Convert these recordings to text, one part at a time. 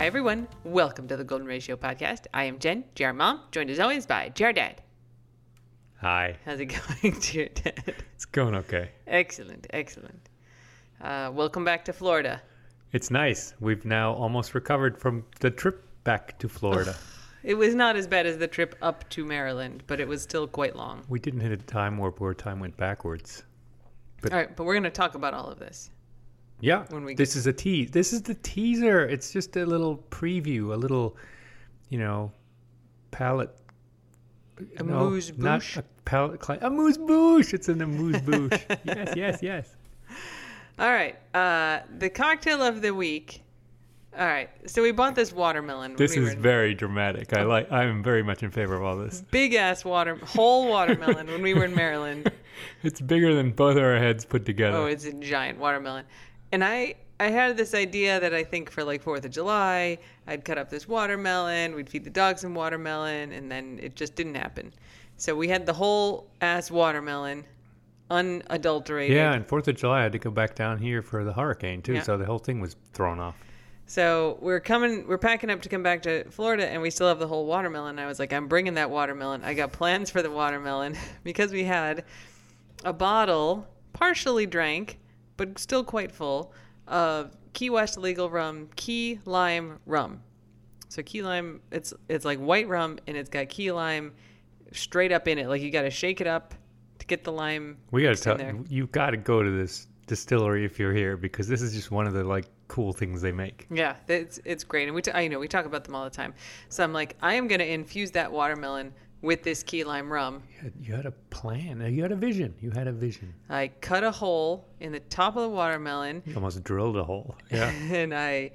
Hi, everyone. Welcome to the Golden Ratio podcast. I am Jen, JR Mom, joined as always by JR Dad. Hi. How's it going, JR Dad? It's going okay. Excellent, excellent. Uh, welcome back to Florida. It's nice. We've now almost recovered from the trip back to Florida. It was not as bad as the trip up to Maryland, but it was still quite long. we didn't hit a time warp where time went backwards. But- All right, but we're going to talk about all of this. Yeah. When we this is a tease. This is the teaser. It's just a little preview, a little, you know, palette. Amuse not bouche? a palette. Cli- amuse bouche. It's an amuse bouche. yes, yes, yes. All right, uh, the cocktail of the week. All right, so we bought this watermelon. This we is in- very dramatic. I like. I am very much in favor of all this. big ass water, whole watermelon when we were in Maryland. It's bigger than both our heads put together. Oh, it's a giant watermelon. And I I had this idea that I think for like 4th of July, I'd cut up this watermelon, we'd feed the dogs some watermelon, and then it just didn't happen. So we had the whole ass watermelon, unadulterated. Yeah, and Fourth of July I had to go back down here for the hurricane too, Yeah. so the whole thing was thrown off. So we're coming, we're packing up to come back to Florida, and we still have the whole watermelon. I was like, I'm bringing that watermelon. I got plans for the watermelon because we had a bottle, partially drank, but still quite full, of Key West legal rum, Key Lime rum. So key lime, it's it's like white rum, and it's got key lime straight up in it. Like you got to shake it up to get the lime. We got to tell you got to go to this distillery if you're here because this is just one of the like cool things they make. Yeah, it's it's great, and we t- I know we talk about them all the time. So I'm like, I am gonna infuse that watermelon with this key lime rum. You had, you had a plan. Uh, you had a vision. You had a vision. I cut a hole in the top of the watermelon, You almost drilled a hole. Yeah. and I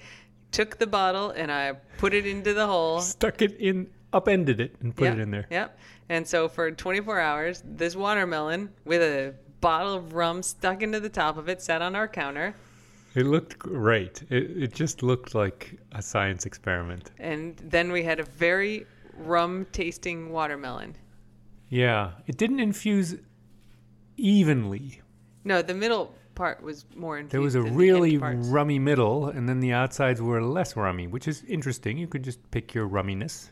took the bottle and I put it into the hole. Stuck it in, upended it, and put Yep, it in there. Yep. And so for 24 hours, this watermelon with a bottle of rum stuck into the top of it sat on our counter. It looked great. It, it just looked like a science experiment. And then we had a very rum tasting watermelon. Yeah. It didn't infuse evenly. No, the middle part was more infused. There was a really rummy middle, and then the outsides were less rummy, which is interesting. You could just pick your rumminess.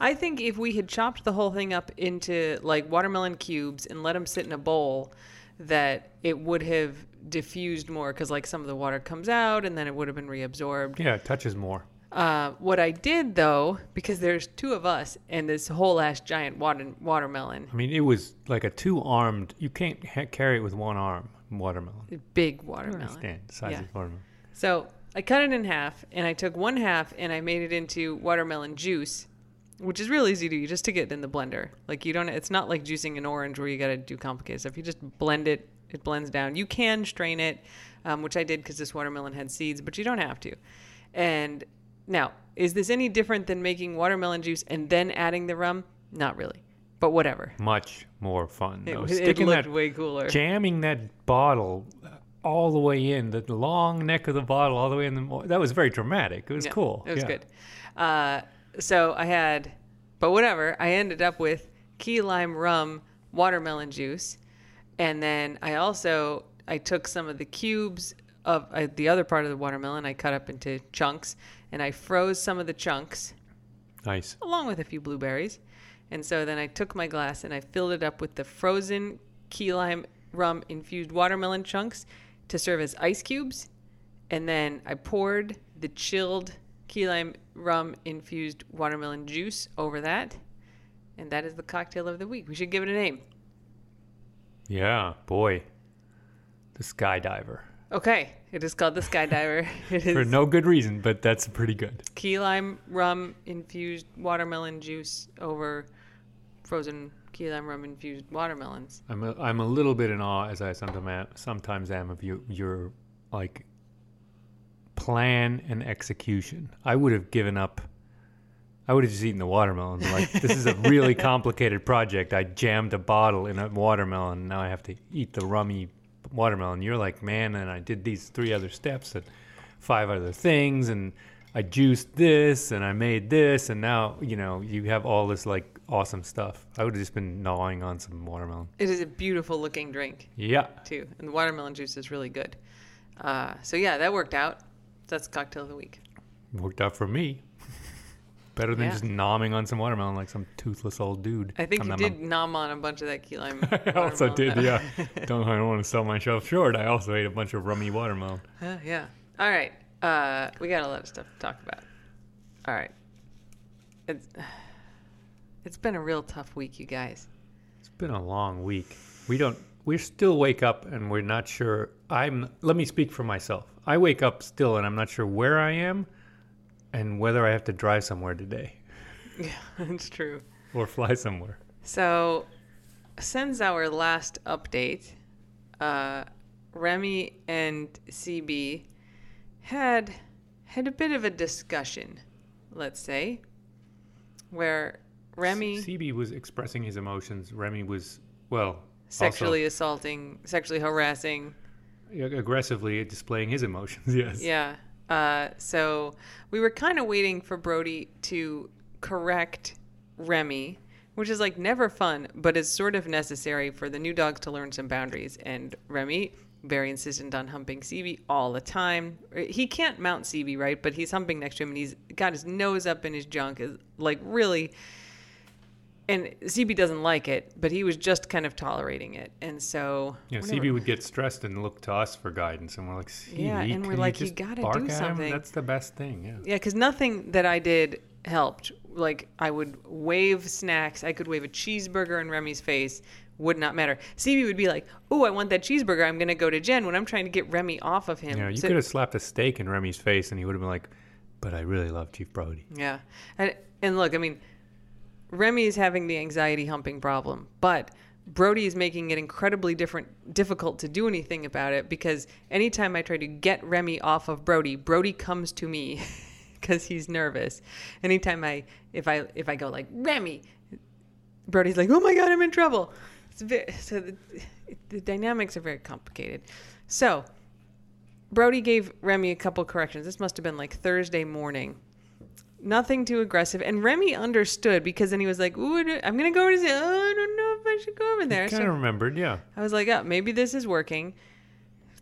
I think if we had chopped the whole thing up into like watermelon cubes and let them sit in a bowl, that it would have diffused more because like some of the water comes out and then it would have been reabsorbed. Yeah, it touches more. Uh, what I did though, because there's two of us and this whole ass giant water watermelon, I mean, it was like a two-armed. You can't ha- carry it with one arm. Watermelon. big I watermelon. understand the size Yeah. of watermelon. So I cut it in half, and I took one half and I made it into watermelon juice, which is real easy to do. You just stick it in the blender. Like you don't. It's not like juicing an orange where you got to do complicated stuff. You just blend it. It blends down. You can strain it, um, which I did because this watermelon had seeds, but you don't have to. And now, is this any different than making watermelon juice and then adding the rum? Not really, but whatever. Much more fun. It, though. it Sticking looked that, way cooler. jamming that bottle all the way in, the long neck of the bottle all the way in. The that was very dramatic. It was Yeah, cool. It was Yeah. good. Uh, so I had, but whatever. I ended up with key lime rum watermelon juice, and then I also I took some of the cubes of uh, the other part of the watermelon. I cut up into chunks, and I froze some of the chunks Nice. along with a few blueberries. And so then I took my glass and I filled it up with the frozen key lime rum infused watermelon chunks to serve as ice cubes. And then I poured the chilled key lime rum infused watermelon juice over that. And that is the cocktail of the week. We should give it a name. Yeah, boy. The skydiver. Okay, it is called the Skydiver. It For no good reason, but that's pretty good. key lime rum infused watermelon juice over frozen key lime rum infused watermelons. I'm a, I'm a little bit in awe, as I sometimes sometimes am, of you, your like plan and execution. I would have given up. I would have just eaten the watermelon. Like this is a really complicated project. I jammed a bottle in a watermelon. Now I have to eat the rummy watermelon. You're like, man, and I did these three other steps and five other things, and I juiced this and I made this, and now you know you have all this like awesome stuff. I would have just been gnawing on some watermelon. It is a beautiful looking drink Yeah. too, and the watermelon juice is really good. Uh, so yeah, that worked out. That's cocktail of the week. Worked out for me. Better than Yeah. just nomming on some watermelon like some toothless old dude. I think Nom, you nom, did nom. nom on a bunch of that key lime. I also did, yeah. don't, I don't want to sell myself short. I also ate a bunch of rummy watermelon. Uh, yeah. All right. Uh, we got a lot of stuff to talk about. All right. It's it's been a real tough week, you guys. It's been a long week. We don't. We still wake up and we're not sure. I'm. Let me speak for myself. I wake up still and I'm not sure where I am, and whether I have to drive somewhere today Yeah, that's true. or fly somewhere. So, since our last update, uh, Remy and CB had had a bit of a discussion, let's say, where Remy CB was expressing his emotions. Remy was well sexually assaulting, sexually harassing. aggressively displaying his emotions. Yes. Yeah. Uh, so we were kind of waiting for Brody to correct Remy, which is like never fun, but is sort of necessary for the new dogs to learn some boundaries. And Remy, very insistent on humping CB all the time. He can't mount CB, right? But he's humping next to him and he's got his nose up in his junk, is like really. And CB doesn't like it, but he was just kind of tolerating it. And so. Yeah, whenever- CB would get stressed and look to us for guidance, and we're like, CB, Yeah, and we're can like, you just gotta do something." That's the best thing. Yeah. Yeah, because nothing that I did helped. Like I would wave snacks, I could wave a cheeseburger in Remy's face, would not matter. CB would be like, "Oh, I want that cheeseburger. I'm gonna go to Jen." When I'm trying to get Remy off of him. Yeah, you So- could have slapped a steak in Remy's face, and he would have been like, "But I really love Chief Brody." Yeah, and and look, I mean, Remy is having the anxiety humping problem, but Brody is making it incredibly different, difficult to do anything about it because anytime I try to get Remy off of Brody, Brody comes to me because he's nervous. Anytime I, if I, if I go like Remy, Brody's like, oh my god, I'm in trouble. Very, so the, the dynamics are very complicated. So Brody gave Remy a couple corrections. This must have been like Thursday morning nothing too aggressive. And Remy understood because then he was like, "Ooh, I'm gonna go over to. Oh, I don't know if I should go over there." Kind of So remembered, yeah. I was like, "Oh, maybe this is working."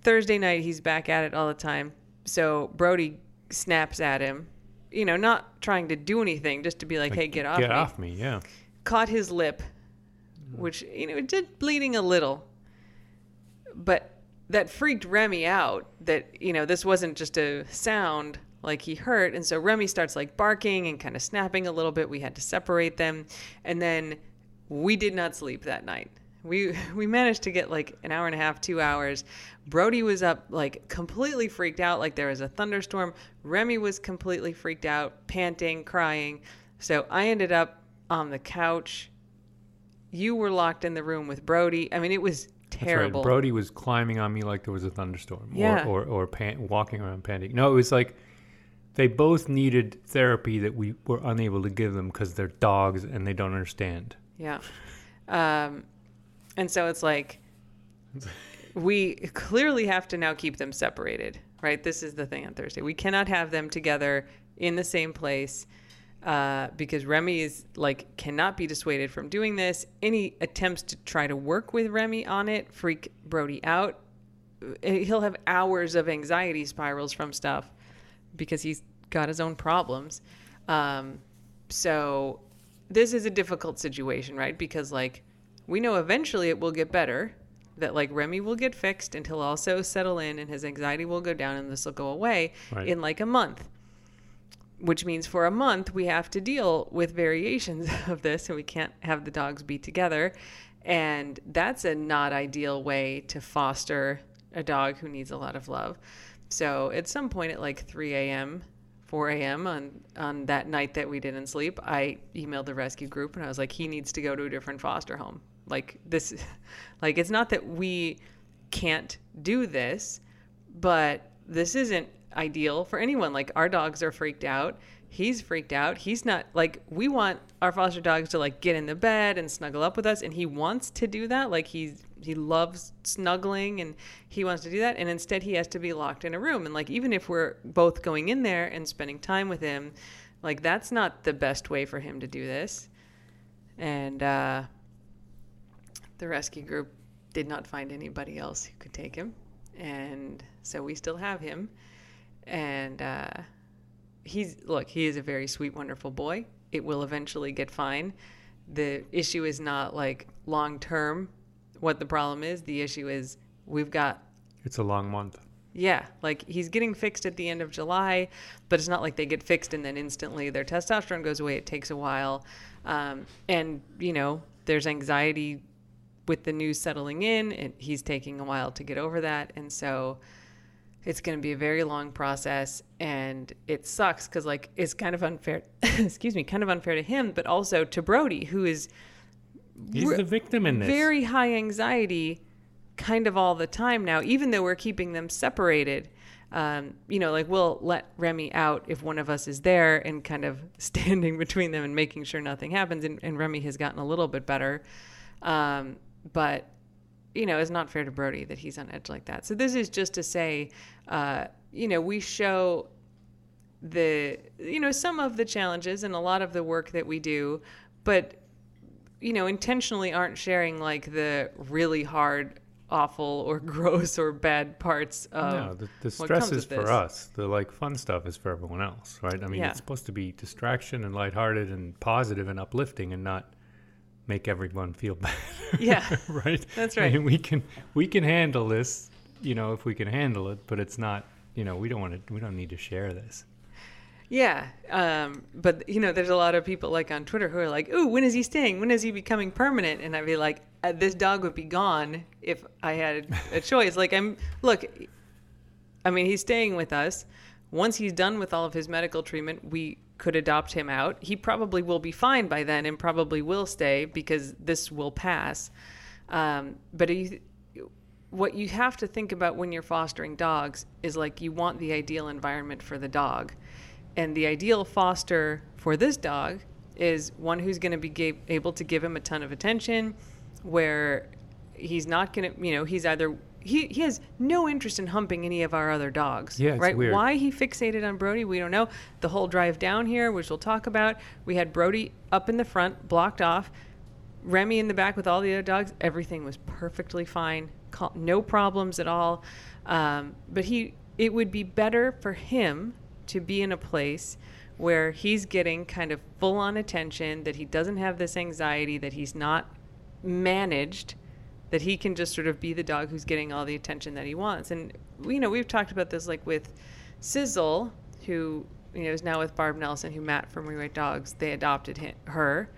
Thursday night, he's back at it all the time. So Brody snaps at him, you know, not trying to do anything, just to be like, "Hey, get off me. Get me." off me, yeah. Caught his lip, mm. which you know, it did bleeding a little, but that freaked Remy out. That you know, this wasn't just a sound like he hurt, and so Remy starts like barking and kind of snapping a little bit. We had to separate them, and then we did not sleep that night. We we managed to get like an hour and a half, two hours. Brody was up like completely freaked out, like there was a thunderstorm. Remy was completely freaked out, panting, crying. So I ended up on the couch. You were locked in the room with Brody. I mean, it was That's right. terrible. Brody was climbing on me like there was a thunderstorm, Yeah. or or, or pan- walking around panting. No, it was like they both needed therapy that we were unable to give them because they're dogs and they don't understand. Yeah. Um, and so it's like we clearly have to now keep them separated, right? This is the thing on Thursday. We cannot have them together in the same place uh, because Remy is like cannot be dissuaded from doing this. Any attempts to try to work with Remy on it freak Brody out. He'll have hours of anxiety spirals from stuff because he's got his own problems. Um, so this is a difficult situation, right? Because like we know eventually it will get better. That like Remy will get fixed and he'll also settle in and his anxiety will go down and this will go away Right. in like a month. Which means for a month we have to deal with variations of this and we can't have the dogs be together. And that's a not ideal way to foster a dog who needs a lot of love. So at some point at like 3 a.m., 4 a.m. on on that night that we didn't sleep, I emailed the rescue group and I was like, he needs to go to a different foster home. Like this, like it's not that we can't do this, but this isn't ideal for anyone. Like our dogs are freaked out. He's freaked out. He's not like we want our foster dogs to like get in the bed and snuggle up with us and he wants to do that. Like he's he loves snuggling and he wants to do that and instead he has to be locked in a room and like even if we're both going in there and spending time with him, like that's not the best way for him to do this. And uh the rescue group did not find anybody else who could take him and so we still have him and uh, he's look, he is a very sweet, wonderful boy. It will eventually get fine. The issue is not like long term what the problem is. The issue is we've got It's a long month. yeah, like he's getting fixed at the end of July, but it's not like they get fixed and then instantly their testosterone goes away. It takes a while. Um, and, you know, there's anxiety with the news settling in, and he's taking a while to get over that. And so it's going to be a very long process. And it sucks because, like, it's kind of unfair, excuse me, kind of unfair to him, but also to Brody, who is He's the victim in this. very high anxiety kind of all the time now, even though we're keeping them separated. Um, you know, like we'll let Remy out if one of us is there and kind of standing between them and making sure nothing happens. And, and Remy has gotten a little bit better. Um, but, you know, it's not fair to Brody that he's on edge like that. So this is just to say, uh, you know, we show the, you know, some of the challenges and a lot of the work that we do, but you know, intentionally aren't sharing like the really hard, awful, or gross or bad parts of. no, the, the stress is for us. The like fun stuff is for everyone else, right? I mean, Yeah. it's supposed to be distraction and lighthearted and positive and uplifting, and not make everyone feel bad. Yeah, right. That's I right. mean, we can we can handle this, you know, if we can handle it, but it's not. You know, we don't want to. We don't need to share this. Yeah. Um, but you know, there's a lot of people like on Twitter who are like, "Ooh, when is he staying? When is he becoming permanent?" And I'd be like, uh, "This dog would be gone if I had a choice." Like, I'm look. I mean, he's staying with us. Once he's done with all of his medical treatment, we could adopt him out. He probably will be fine by then and probably will stay because this will pass. Um, but you, what you have to think about when you're fostering dogs is like you want the ideal environment for the dog. And the ideal foster for this dog is one who's going to be ga- able to give him a ton of attention, where he's not going to, you know, he's either he, he has no interest in humping any of our other dogs. Yeah, it's right. weird. Why he fixated on Brody, we don't know. The whole drive down here, which we'll talk about, we had Brody up in the front, blocked off. Remy in the back with all the other dogs. Everything was perfectly fine, no problems at all. Um, but he, it would be better for him to be in a place where he's getting kind of full on attention, that he doesn't have this anxiety, that he's not managed, that he can just sort of be the dog who's getting all the attention that he wants. And you know, we've talked about this like with Sizzle, who you know is now with Barb Nelson, who Matt from Rewrite Dogs, they adopted him, her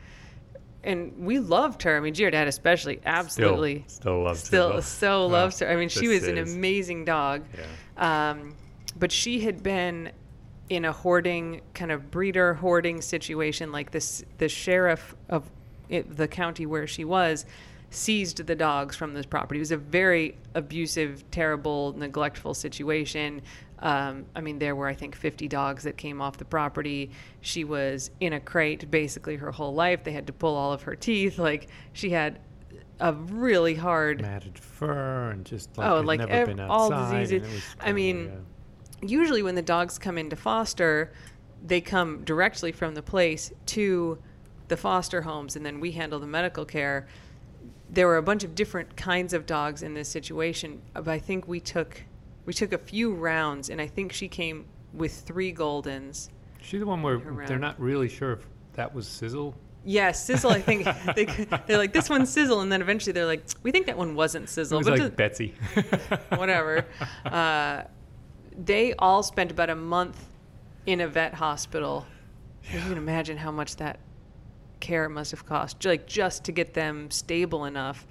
and we loved her. I mean, Giordad especially, absolutely, Still, still love. still Sizzle. so loves her. I mean, she was an amazing dog. Yeah. Um, but she had been in a hoarding kind of breeder hoarding situation. Like this, the sheriff of it, the county where she was seized the dogs from this property. It was a very abusive, terrible, neglectful situation. Um, I mean, there were I think 50 dogs that came off the property. She was in a crate basically her whole life. They had to pull all of her teeth. Like she had a really hard matted fur and just like Oh, like never ev- been all diseases. I mean, yeah. Usually when the dogs come into foster, they come directly from the place to the foster homes, and then we handle the medical care. There were a bunch of different kinds of dogs in this situation, but I think we took we took a few rounds, and I think she came with three Goldens. she's the one where they're not really sure if that was Sizzle. Yes, Sizzle. I think they they're like this one's Sizzle, and then eventually they're like, we think that one wasn't It Sizzle, was but like Betsy. whatever. Uh, they all spent about a month in a vet hospital. You can imagine how much that care must have cost, like just to get them stable enough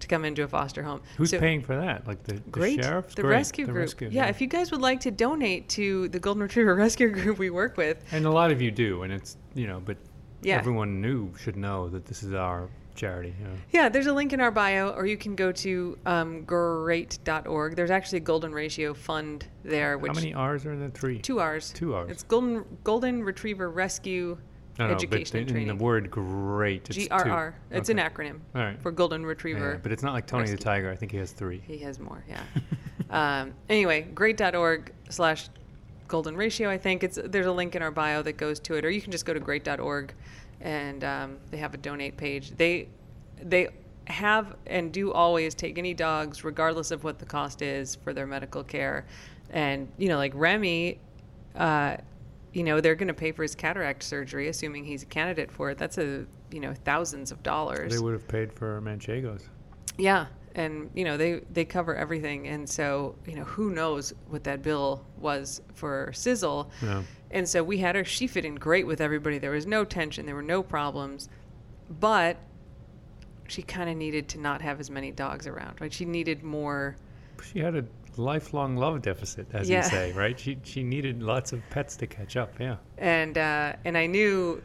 to come into a foster home. Who's So- paying for that? Like the, the Great, sheriff? the Great, rescue the group. rescue, yeah, if you guys would like to donate to the Golden Retriever Rescue Group we work with, and a lot of you do, and it's you know, but Yeah. everyone new should know that this is our charity. Know. Yeah, there's a link in our bio, or you can go to um, grreat.org. There's actually a Golden Ratio Fund there, which How many R's are in there? Three. two R's. Two R's. It's Golden Golden Retriever Rescue no, no, Education but and in the word "great," it's two. GRR. It's an acronym All right. for Golden Retriever. Yeah, but it's not like Tony Rescue. the Tiger. I think he has three. He has more, yeah. um, anyway, grreat.org slash golden ratio, I think. it's There's a link in our bio that goes to it, or you can just go to grreat.org and um, they have a donate page. They, they have and do always take any dogs, regardless of what the cost is, for their medical care. And, you know, like Remy, uh, you know, they're going to pay for his cataract surgery, assuming he's a candidate for it. That's a, you know, thousands of dollars. They would have paid for Manchegos. Yeah, and you know they they cover everything, and so you know who knows what that bill was for Sizzle. Yeah. And so we had her. She fit in great with everybody. There was no tension. There were no problems, but she kind of needed to not have as many dogs around. Right? She needed more. She had a lifelong love deficit, as Yeah. you say, right? She she needed lots of pets to catch up. Yeah. And uh, and I knew,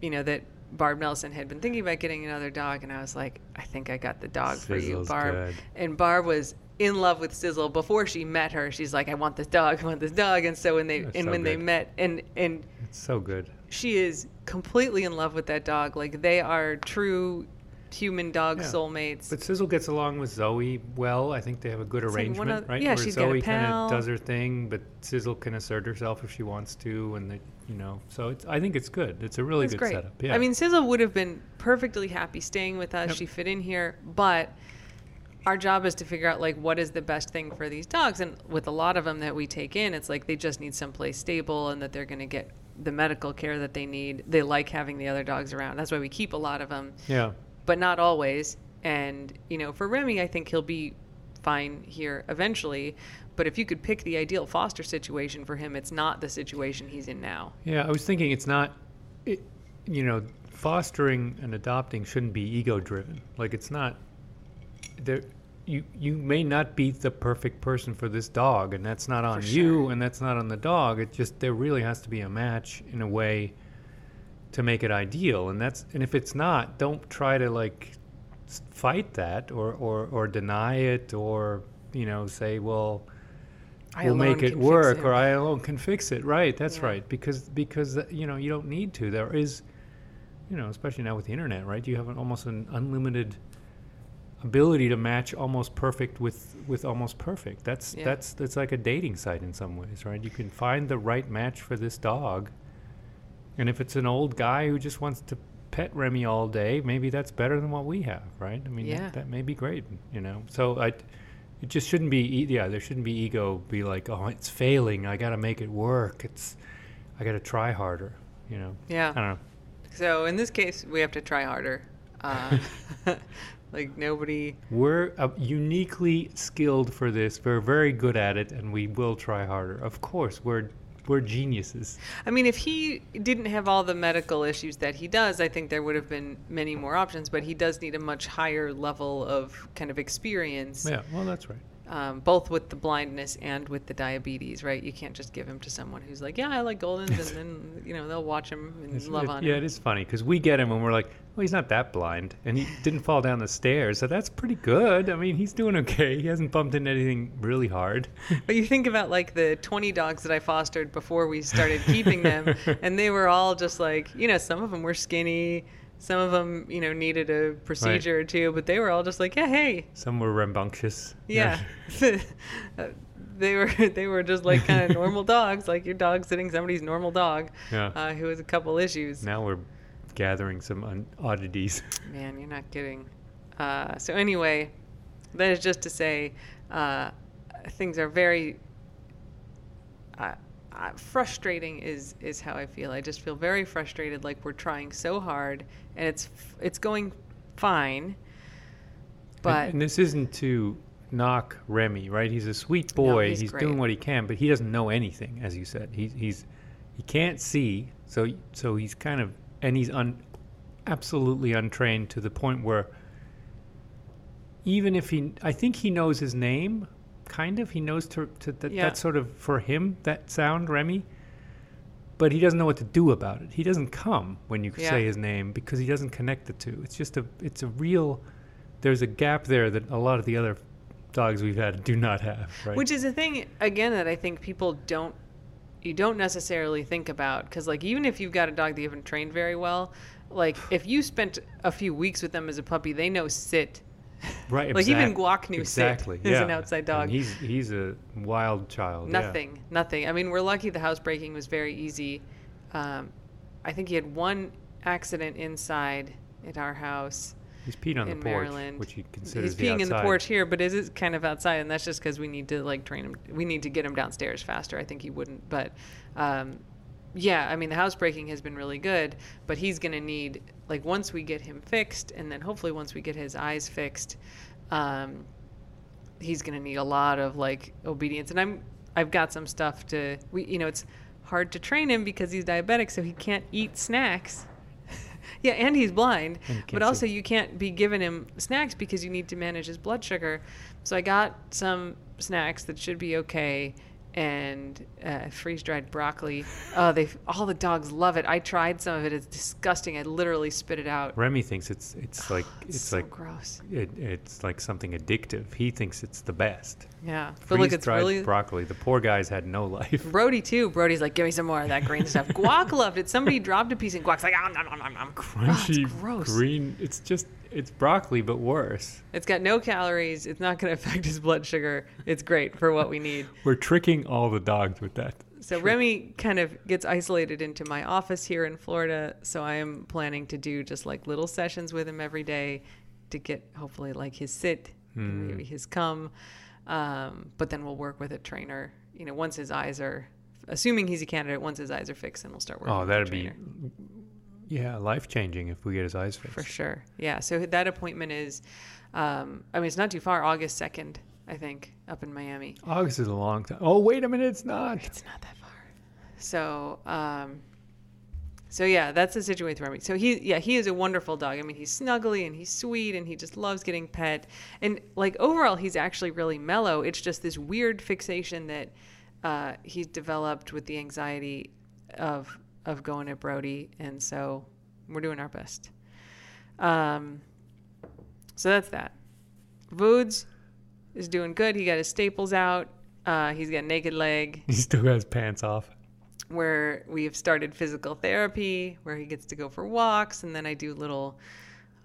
you know, that Barb Nelson had been thinking about getting another dog, and I was like, I think I got the dog for you, Barb. good. And Barb was in love with Sizzle before she met her. She's like, I want this dog, I want this dog. And so when they That's and so when they met, and and It's so good. she is completely in love with that dog. Like they are true human dog Yeah. soulmates. But Sizzle gets along with Zoe well. I think they have a good like one arrangement, of- right? yeah, Where she's Zoe kind of does her thing, but Sizzle can assert herself if she wants to, and the, you know. So it's I think it's good. It's a really It's good great. setup. Yeah. I mean, Sizzle would have been perfectly happy staying with us. Yep. She fit in here, but our job is to figure out like what is the best thing for these dogs. And with a lot of them that we take in, it's like they just need someplace stable and that they're going to get the medical care that they need. They like having the other dogs around. That's why we keep a lot of them, yeah. but not always. And you know, for Remy, I think he'll be fine here eventually. But if you could pick the ideal foster situation for him, it's not the situation he's in now. Yeah, I was thinking it's not, it, you know, fostering and adopting shouldn't be ego driven. Like it's not. There, you you may not be the perfect person for this dog, and that's not on you, and that's not on the dog. It just there really has to be a match in a way to make it ideal, and that's and if it's not, don't try to like fight that or or or deny it or you know say well I we'll make it work him. or I alone can fix it. Right, that's Yeah. right. Because because uh, you know you don't need to. There is, you know, especially now with the internet, right? You have an, almost an unlimited ability to match almost perfect with with almost perfect. That's Yeah. that's that's like a dating site in some ways, right? You can find the right match for this dog, and if it's an old guy who just wants to pet Remy all day, maybe that's better than what we have, right? I mean, Yeah. that, that may be great, you know. So I, it just shouldn't be, yeah, there shouldn't be ego. Be like, oh, it's failing. I got to make it work. It's, I got to try harder, you know. Yeah. I don't know. So in this case, we have to try harder. Uh, like nobody. We're uh, uniquely skilled for this. We're very good at it, and we will try harder. Of course, we're we're geniuses. I mean, if he didn't have all the medical issues that he does, I think there would have been many more options. But he does need a much higher level of kind of experience, Yeah, well, that's right. Um, both with the blindness and with the diabetes. Right? You can't just give him to someone who's like, "Yeah, I like Goldens," and then you know they'll watch him and It's- love it- on yeah, him. Yeah, it is funny because we get him and we're like, well, he's not that blind, and he didn't fall down the stairs, so that's pretty good. I mean, he's doing okay. He hasn't bumped into anything really hard. But you think about like the 20 dogs that I fostered before we started keeping them, and they were all just like, you know, some of them were skinny, some of them, you know, needed a procedure or two, but they were all just like, yeah, hey, Some were rambunctious. yeah. Uh, they were they were just like kind of normal dogs, like your dog sitting somebody's normal dog, Yeah. uh, who has a couple issues. Now we're gathering some un- oddities. Man, you're not kidding. Uh, so anyway, that is just to say, uh, things are very uh, uh, frustrating. Is is how I feel. I just feel very frustrated. Like we're trying so hard, and it's it's going fine. But and, and this isn't to knock Remy, right? He's a sweet boy. he's he's great. doing what he can, but he doesn't know anything, as you said. He's he's he can't see, so so he's kind of and he's un, absolutely untrained to the point where even if he, I think he knows his name, kind of. He knows to, to that, Yeah. that's sort of for him that sound, Remy. But he doesn't know what to do about it. He doesn't come when you Yeah. say his name because he doesn't connect the two. It's just a, it's a real. There's a gap there that a lot of the other dogs we've had do not have. Right. Which is a thing again that I think people don't you don't necessarily think about because like even if you've got a dog that you haven't trained very well, like if you spent a few weeks with them as a puppy, they know sit. right. like even exact- Guac knew exactly. as an yeah. outside And dog. he's he's a wild child. yeah. Nothing, nothing. I mean, we're lucky the housebreaking was very easy. Um, I think he had one accident inside at our house. He's peed on in the porch, Maryland. which he considers He's peeing the in the porch here, but it is kind of outside, and that's just because we need to like train him. We need to get him downstairs faster. I think he wouldn't, but um, yeah, I mean the housebreaking has been really good, but he's gonna need like once we get him fixed, and then hopefully once we get his eyes fixed, um, he's gonna need a lot of like obedience. And I'm I've got some stuff to we you know it's hard to train him because he's diabetic, so he can't eat snacks. yeah, and he's blind, And but also see. you can't be giving him snacks because you need to manage his blood sugar. So I got some snacks that should be okay, and uh, freeze dried broccoli. Oh, they all the dogs love it. I tried some of it. It's disgusting. I literally spit it out. Remy thinks it's it's like it's, so like gross. it, it's like something addictive. He thinks it's the best. Yeah, but look, it's Freeze-dried really broccoli. The poor guy's had no life. Brody too. Brody's like, give me some more of that green stuff. Guac loved it. Somebody dropped a piece and Guac's like, om, nom, nom, nom, nom. Oh, Crunchy it's gross. green. It's just it's broccoli but worse. It's got no calories. It's not going to affect his blood sugar. It's great for what we need. We're tricking all the dogs with that. So Remy kind of gets isolated into my office here in Florida. So I am planning to do just like little sessions with him every day to get hopefully like his sit, and maybe his come. Um, but then we'll work with a trainer. You know, once his eyes are, assuming he's a candidate, once his eyes are fixed, then we'll start working. Oh, that'd be. Yeah, life changing if we get his eyes fixed. for sure. Yeah. So that appointment is, um, I mean, it's not too far. August second, I think, up in Miami. August is a long time. Oh, wait a minute, it's not. It's not that far. So, um, so yeah, that's the situation with Remy. So he, yeah, he is a wonderful dog. I mean, he's snuggly and he's sweet and he just loves getting pet. And like overall, he's actually really mellow. It's just this weird fixation that uh, he's developed with the anxiety of of going at Brody, and so we're doing our best. Um, so that's that. Voods is doing good. He got his staples out. Uh, he's got naked leg He still got his pants off. where we've started physical therapy where he gets to go for walks and then I do little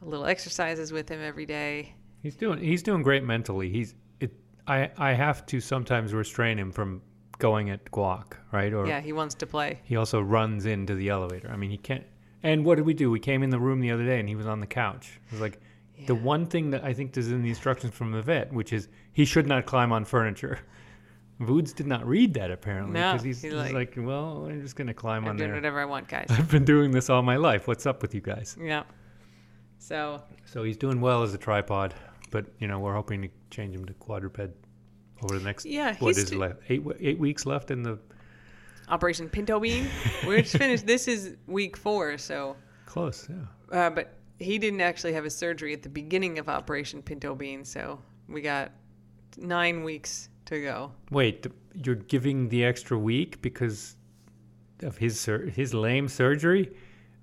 little exercises with him every day. He's doing he's doing great mentally. He's it. I I have to sometimes restrain him from going at guac, right? Or Yeah, he wants to play. he also runs into the elevator. I mean, he can't. And what did we do? We came in the room the other day, and he was on the couch. It was like the one thing that I think is in the instructions from the vet, which is he should not climb on furniture. Voods did not read that apparently because he's, he's he's like, like, well, I'm just gonna climb I'm on doing there. whatever I want, guys. I've been doing this all my life. What's up with you guys? yeah. So So he's doing well as a tripod, but you know we're hoping to change him to quadruped over the next Yeah, what st- left eight eight weeks left in the Operation Pinto Bean. We're just finished. This is week four, so close. Yeah. uh, but he didn't actually have his surgery at the beginning of Operation Pinto Bean, so we got nine weeks to go. Wait, you're giving the extra week because of his sur- his lame surgery?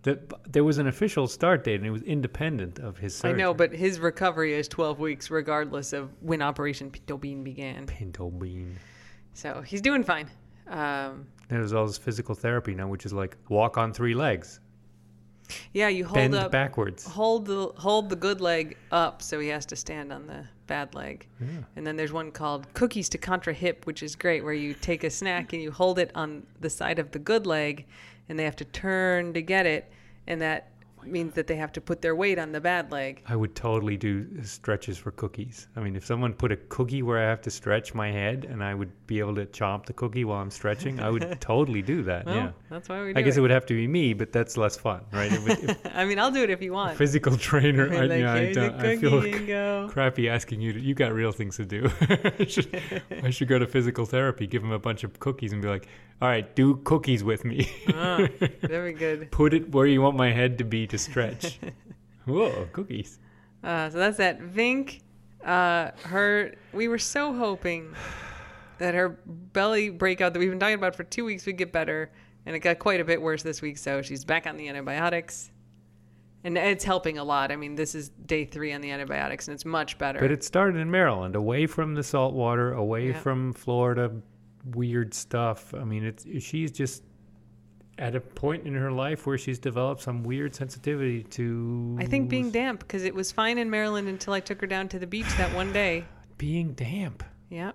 That there was an official start date and it was independent of his surgery. I know, but his recovery is 12 weeks, regardless of when Operation Pinto Bean began. pinto bean. So he's doing fine. Um, There's all this physical therapy now, which is like walk on three legs, yeah, you hold bend up, backwards. hold the hold the good leg up, so he has to stand on the bad leg. Yeah. And then there's one called cookies to contra hip, which is great, where you take a snack and you hold it on the side of the good leg, and they have to turn to get it, and that means that they have to put their weight on the bad leg. I would totally do stretches for cookies. I mean, if someone put a cookie where I have to stretch my head and I would be able to chomp the cookie while I'm stretching, I would totally do that. Well, yeah. that's why we do I guess it. it would have to be me, but that's less fun, right? If, if I mean, I'll do it if you want. physical trainer, I, Like, yeah, I, don't, I feel go. crappy asking you to. You got real things to do. I, should, I should go to physical therapy, give him a bunch of cookies, and be like, "All right, do cookies with me. Ah, very good. Put it where you want my head to be to stretch." Whoa, cookies! Uh, so that's that. Vink, uh, her. We were so hoping that her belly breakout that we've been talking about for two weeks would get better, and it got quite a bit worse this week. So she's back on the antibiotics, and it's helping a lot. I mean, this is day three on the antibiotics, and it's much better. But it started in Maryland, away from the salt water, away Yeah. from Florida, weird stuff. I mean, it's she's just at a point in her life where she's developed some weird sensitivity to. I think being damp because it was fine in Maryland until I took her down to the beach that one day. being damp. Yeah.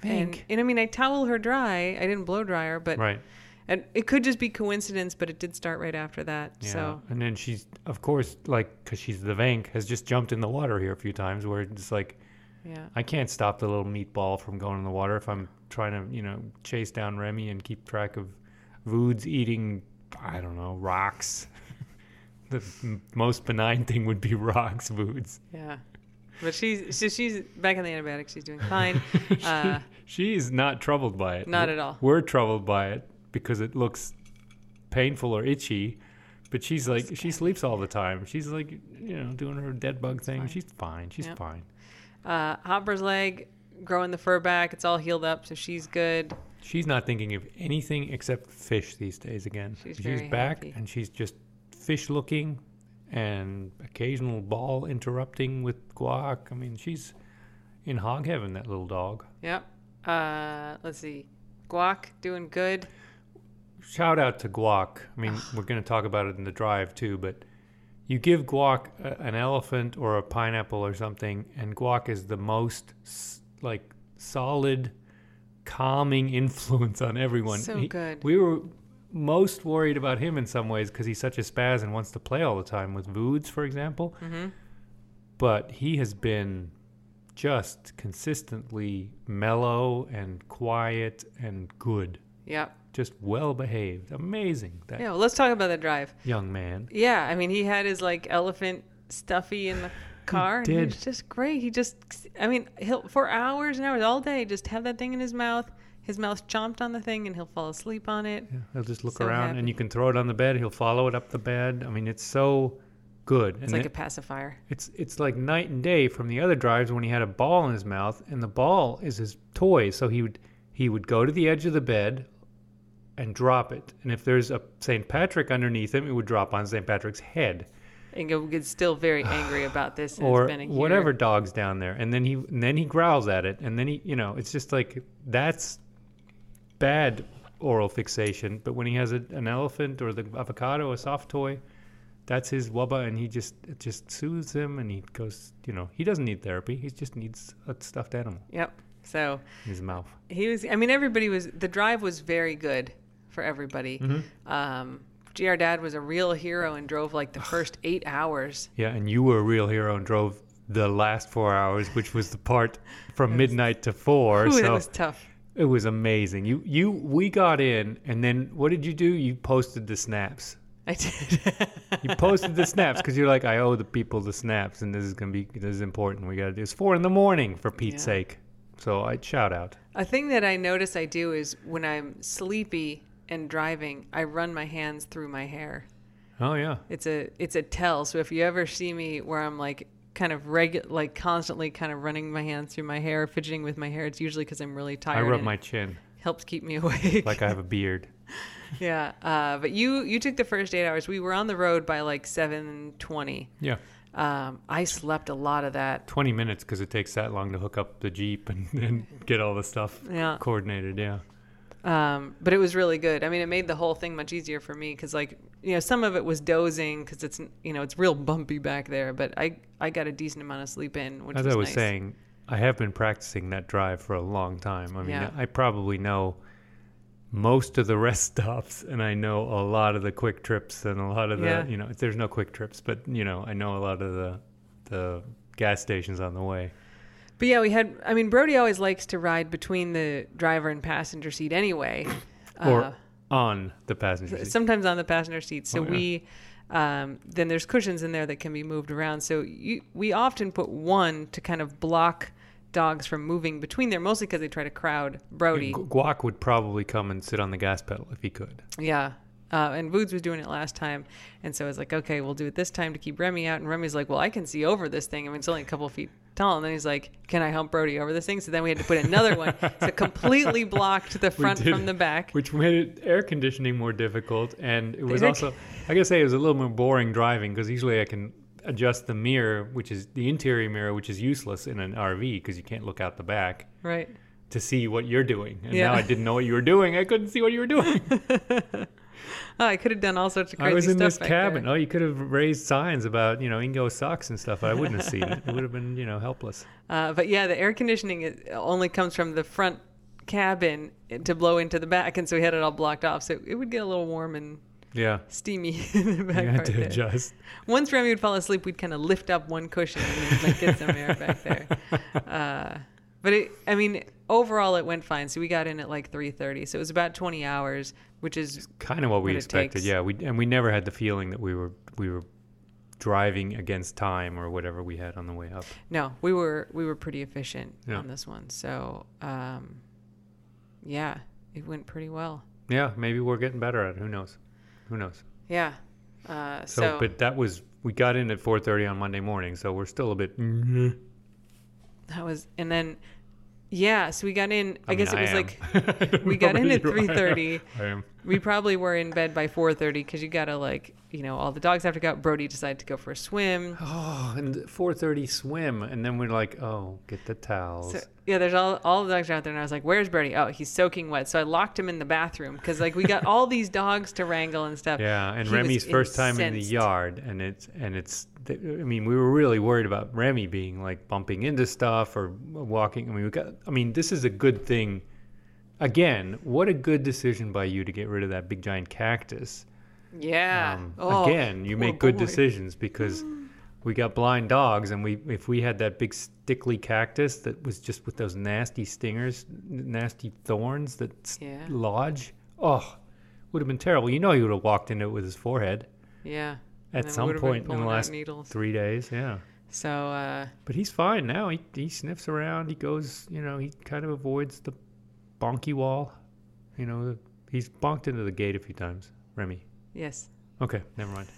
Think. And, and I mean, I towel her dry. I didn't blow dry her, but right. and it could just be coincidence, but it did start right after that. Yeah. So and then she's, of course, like, because she's the Vank, has just jumped in the water here a few times where it's like, yeah. I can't stop the little meatball from going in the water if I'm trying to, you know, chase down Remy and keep track of Vood's eating, I don't know, rocks. the m- most benign thing would be rocks, Vood's. Yeah. But she's so she's back on the antibiotics. She's doing fine. Uh, She's not troubled by it. Not at all. We're troubled by it because it looks painful or itchy. But she's like, she sleeps all the time. She's like, you know, doing her dead bug thing. fine. She's fine. She's Yep. fine. Uh, Hopper's leg, growing the fur back. It's all healed up, so she's good. She's not thinking of anything except fish these days again. She's very back happy. and she's just fish looking and occasional ball interrupting with guac. I mean, she's in hog heaven, that little dog. Yep. Uh, let's see. Guac doing good. Shout out to guac. I mean, we're going to talk about it in the drive too, but you give guac a, an elephant or a pineapple or something, and guac is the most s- like solid, calming influence on everyone. So He- good. We were most worried about him in some ways because he's such a spaz and wants to play all the time with Voods, for example. Mm-hmm. But he has been just consistently mellow and quiet and good. Yep. Just well behaved. Amazing, that Yeah. Well, let's talk about the drive. young man. Yeah. I mean, he had his like elephant stuffy in the car. and did. It was just great. He just, I mean, he'll for hours and hours all day just have that thing in his mouth. His mouth chomped on the thing, and he'll fall asleep on it. Yeah, he'll just look So around happy. and you can throw it on the bed. He'll follow it up the bed. I mean, it's so good. It's and like it- a pacifier. It's it's like night and day from the other drives when he had a ball in his mouth and the ball is his toy. So he would he would go to the edge of the bed and drop it. And if there's a St. Patrick underneath him, it would drop on St. Patrick's head And gets still very angry about this. And or it's been a year. whatever dog's down there. And then he and then he growls at it and then he you know, it's just like that's bad oral fixation. But when he has a, an elephant or the avocado, a soft toy, that's his wubba, and he just it just soothes him, and he goes, you know, he doesn't need therapy. He just needs a stuffed animal Yep. So his mouth. he was. I mean, everybody was. The drive was very good for everybody. Mm-hmm. Um, Gr Dad was a real hero and drove like the first eight hours. Yeah, and you were a real hero and drove the last four hours, which was the part from midnight to four. Ooh, so it was tough. it was amazing. You you we got in, and then what did you do? You posted the snaps. I did. You posted the snaps because you're like, I owe the people the snaps, and this is gonna be this is important. We gotta do. It's four in the morning for Pete's Yeah. sake. So I shout out. A thing that I notice I do is when I'm sleepy and driving, I run my hands through my hair. Oh yeah. It's a it's a tell. So if you ever see me where I'm like kind of regu- like constantly kind of running my hands through my hair, fidgeting with my hair, it's usually because I'm really tired. I rub my chin helps keep me awake. like I have a beard. yeah. Uh, but you you took the first eight hours. We were on the road by like seven twenty. Yeah. Um, I slept a lot of that. 20 minutes because it takes that long to hook up the Jeep and, and get all the stuff Yeah. coordinated. Yeah. Um, but it was really good. I mean, it made the whole thing much easier for me because, like, you know, some of it was dozing because it's, you know, it's real bumpy back there. But I, I got a decent amount of sleep in, which As was I was nice. saying, I have been practicing that drive for a long time. I mean, Yeah. I probably know most of the rest stops and I know a lot of the QuikTrips and a lot of the, Yeah. you know, there's no QuikTrips, but, you know, I know a lot of the, the gas stations on the way. But yeah, we had. I mean, Brody always likes to ride between the driver and passenger seat anyway. Or Uh, on the passenger seat. sometimes on the passenger seat. So Oh, yeah. we, um, then there's cushions in there that can be moved around. So you, we often put one to kind of block dogs from moving between there, mostly because they try to crowd Brody. Gu- Guac would probably come and sit on the gas pedal if he could. Yeah. Uh, and Voods was doing it last time. And so I was like, okay, we'll do it this time to keep Remy out. And Remy's like, well, I can see over this thing. I mean, it's only a couple feet tall. And then he's like, can I help Brody over this thing? So then we had to put another one. So it completely blocked the front did. from the back. which made it air conditioning more difficult and it was also i gotta say it was a little more boring driving because usually i can adjust the mirror which is the interior mirror which is useless in an rv because you can't look out the back Right. to see what you're doing and Yeah. now i didn't know what you were doing i couldn't see what you were doing Oh, I could have done all sorts of crazy i was in this cabin there. oh you could have raised signs about you know ingo sucks and stuff i wouldn't have seen it it would have been you know helpless Uh, but yeah, the air conditioning only comes from the front cabin to blow into the back. And so we had it all blocked off. So it would get a little warm and yeah steamy in the back you had to there. adjust Once Remy would fall asleep, we'd kind of lift up one cushion and like get some air back there. Uh, but it, I mean, overall it went fine. So we got in at like 3:30. So it was about 20 hours, which is Kind of what we What it expected. takes. Yeah, we and we never had the feeling that we were we were driving against time or whatever we had on the way up. no, we were we were pretty efficient Yeah. on this one. So um, yeah, it went pretty well. Yeah, maybe we're getting better at it. Who knows? Who knows? Yeah. Uh, So, so, but that was we got in at 4:30 on Monday morning, so we're still a bit. that was and then yeah, so we got in. I, I guess it was I like am. Don't we got in at you. I 3:30. I am. we probably were in bed by 4:30 because you gotta like you know all the dogs have to go. Brody decided to go for a swim. Oh, and 4:30 swim, and then we're like, oh, get the towels. So, yeah, there's all all the dogs are out there, and I was like, "Where's Brody? Oh, he's soaking wet." So I locked him in the bathroom because like we got all these dogs to wrangle and stuff. yeah, and He Remy's first time in the yard, and it's and it's. I mean, we were really worried about Remy being like bumping into stuff or walking. I mean, we got. I mean, this is a good thing. Again, what a good decision by you to get rid of that big giant cactus. Yeah. Um, Oh, again, you make good boy. decisions because we got blind dogs, and we if we had that big stickly cactus that was just with those nasty stingers, nasty thorns that Yeah. lodge, oh, would have been terrible. You know, he would have walked into it with his forehead Yeah. At some point in the last three days. Yeah, So uh, but he's fine now. He he sniffs around. He goes, you know, he kind of avoids the bonky wall. You know, he's bonked into the gate a few times. Remy. yes. Okay, never mind.